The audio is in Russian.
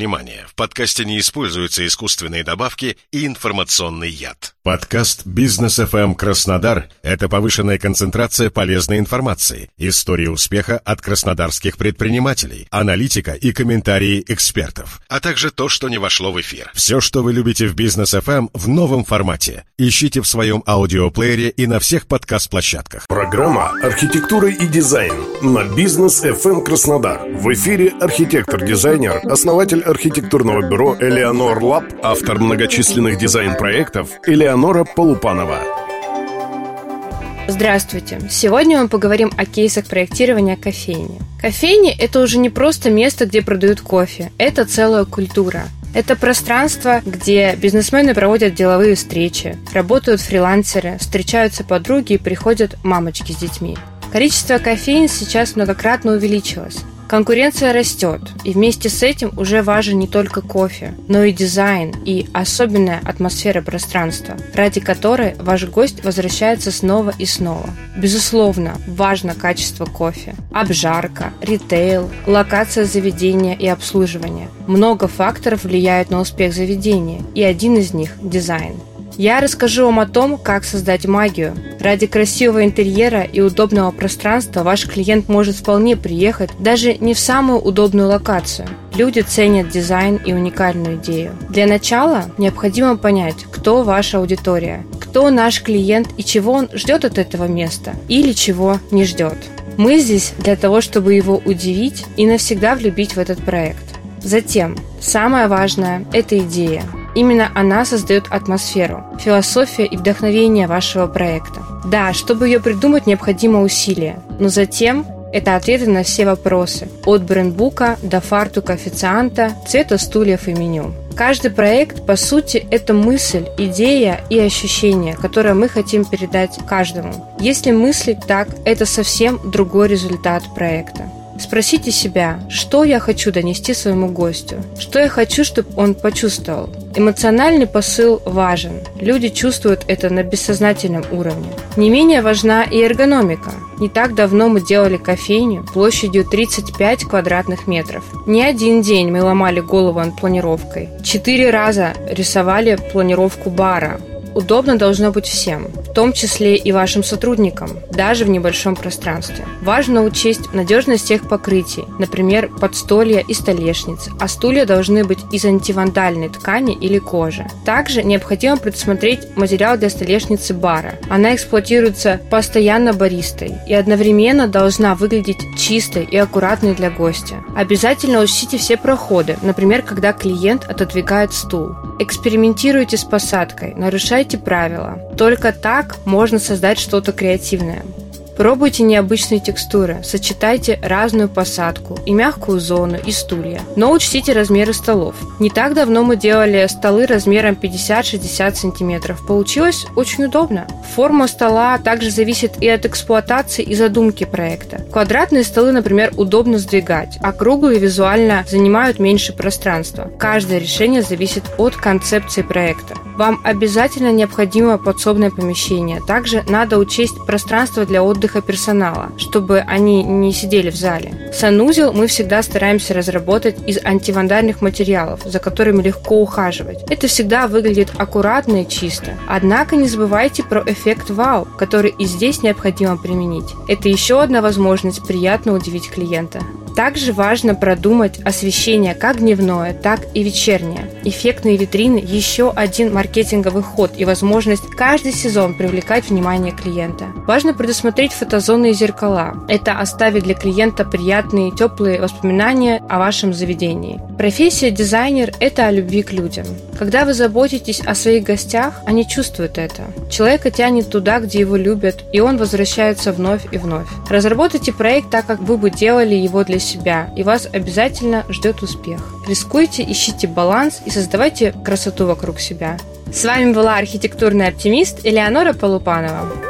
внимание, в подкасте не используются искусственные добавки и информационный яд. Подкаст «Бизнес FM Краснодар» — это повышенная концентрация полезной информации, истории успеха от краснодарских предпринимателей, аналитика и комментарии экспертов, а также то, что не вошло в эфир. Все, что вы любите в «Бизнес FM» в новом формате. Ищите в своем аудиоплеере и на всех подкаст-площадках. Программа «Архитектура и дизайн» на «Бизнес FM Краснодар». В эфире архитектор-дизайнер, основатель архитектурного бюро «Элеонор Лаб», автор многочисленных дизайн-проектов Элеонор Элеонора Полупанова. Здравствуйте! Сегодня мы поговорим о кейсах проектирования кофейни. Кофейни – это уже не просто место, где продают кофе, это целая культура. Это пространство, где бизнесмены проводят деловые встречи, работают фрилансеры, встречаются подруги и приходят мамочки с детьми. Количество кофеин сейчас многократно увеличилось. Конкуренция растет, и вместе с этим уже важен не только кофе, но и дизайн и особенная атмосфера пространства, ради которой ваш гость возвращается снова и снова. Безусловно, важно качество кофе, обжарка, ритейл, локация заведения и обслуживание. Много факторов влияют на успех заведения, и один из них – дизайн – я расскажу вам о том, как создать магию. Ради красивого интерьера и удобного пространства ваш клиент может вполне приехать даже не в самую удобную локацию. Люди ценят дизайн и уникальную идею. Для начала необходимо понять, кто ваша аудитория, кто наш клиент и чего он ждет от этого места или чего не ждет. Мы здесь для того, чтобы его удивить и навсегда влюбить в этот проект. Затем, самое важное – это идея. Именно она создает атмосферу, философия и вдохновение вашего проекта. Да, чтобы ее придумать, необходимо усилие, но затем это ответы на все вопросы, от брендбука до фартука официанта, цвета стульев и меню. Каждый проект, по сути, это мысль, идея и ощущение, которое мы хотим передать каждому. Если мыслить так, это совсем другой результат проекта. Спросите себя, что я хочу донести своему гостю, что я хочу, чтобы он почувствовал. Эмоциональный посыл важен. Люди чувствуют это на бессознательном уровне. Не менее важна и эргономика. Не так давно мы делали кофейню площадью 35 квадратных метров. Не один день мы ломали голову над планировкой. Четыре раза рисовали планировку бара, Удобно должно быть всем, в том числе и вашим сотрудникам, даже в небольшом пространстве. Важно учесть надежность всех покрытий, например, подстолья и столешниц, а стулья должны быть из антивандальной ткани или кожи. Также необходимо предусмотреть материал для столешницы бара. Она эксплуатируется постоянно баристой и одновременно должна выглядеть чистой и аккуратной для гостя. Обязательно учтите все проходы, например, когда клиент отодвигает стул. Экспериментируйте с посадкой, нарушайте правила. Только так можно создать что-то креативное. Пробуйте необычные текстуры, сочетайте разную посадку и мягкую зону, и стулья. Но учтите размеры столов. Не так давно мы делали столы размером 50-60 см. Получилось очень удобно. Форма стола также зависит и от эксплуатации и задумки проекта. Квадратные столы, например, удобно сдвигать, а круглые визуально занимают меньше пространства. Каждое решение зависит от концепции проекта. Вам обязательно необходимо подсобное помещение. Также надо учесть пространство для отдыха персонала, чтобы они не сидели в зале. Санузел мы всегда стараемся разработать из антивандальных материалов, за которыми легко ухаживать. Это всегда выглядит аккуратно и чисто. Однако не забывайте про эффект вау, который и здесь необходимо применить. Это еще одна возможность приятно удивить клиента. Также важно продумать освещение как дневное, так и вечернее. Эффектные витрины – еще один маркетинговый ход и возможность каждый сезон привлекать внимание клиента. Важно предусмотреть фотозоны и зеркала. Это оставит для клиента приятные, теплые воспоминания о вашем заведении. Профессия дизайнер – это о любви к людям. Когда вы заботитесь о своих гостях, они чувствуют это. Человека тянет туда, где его любят, и он возвращается вновь и вновь. Разработайте проект так, как вы бы делали его для себя, и вас обязательно ждет успех. Рискуйте, ищите баланс и создавайте красоту вокруг себя. С вами была архитектурный оптимист Элеонора Полупанова.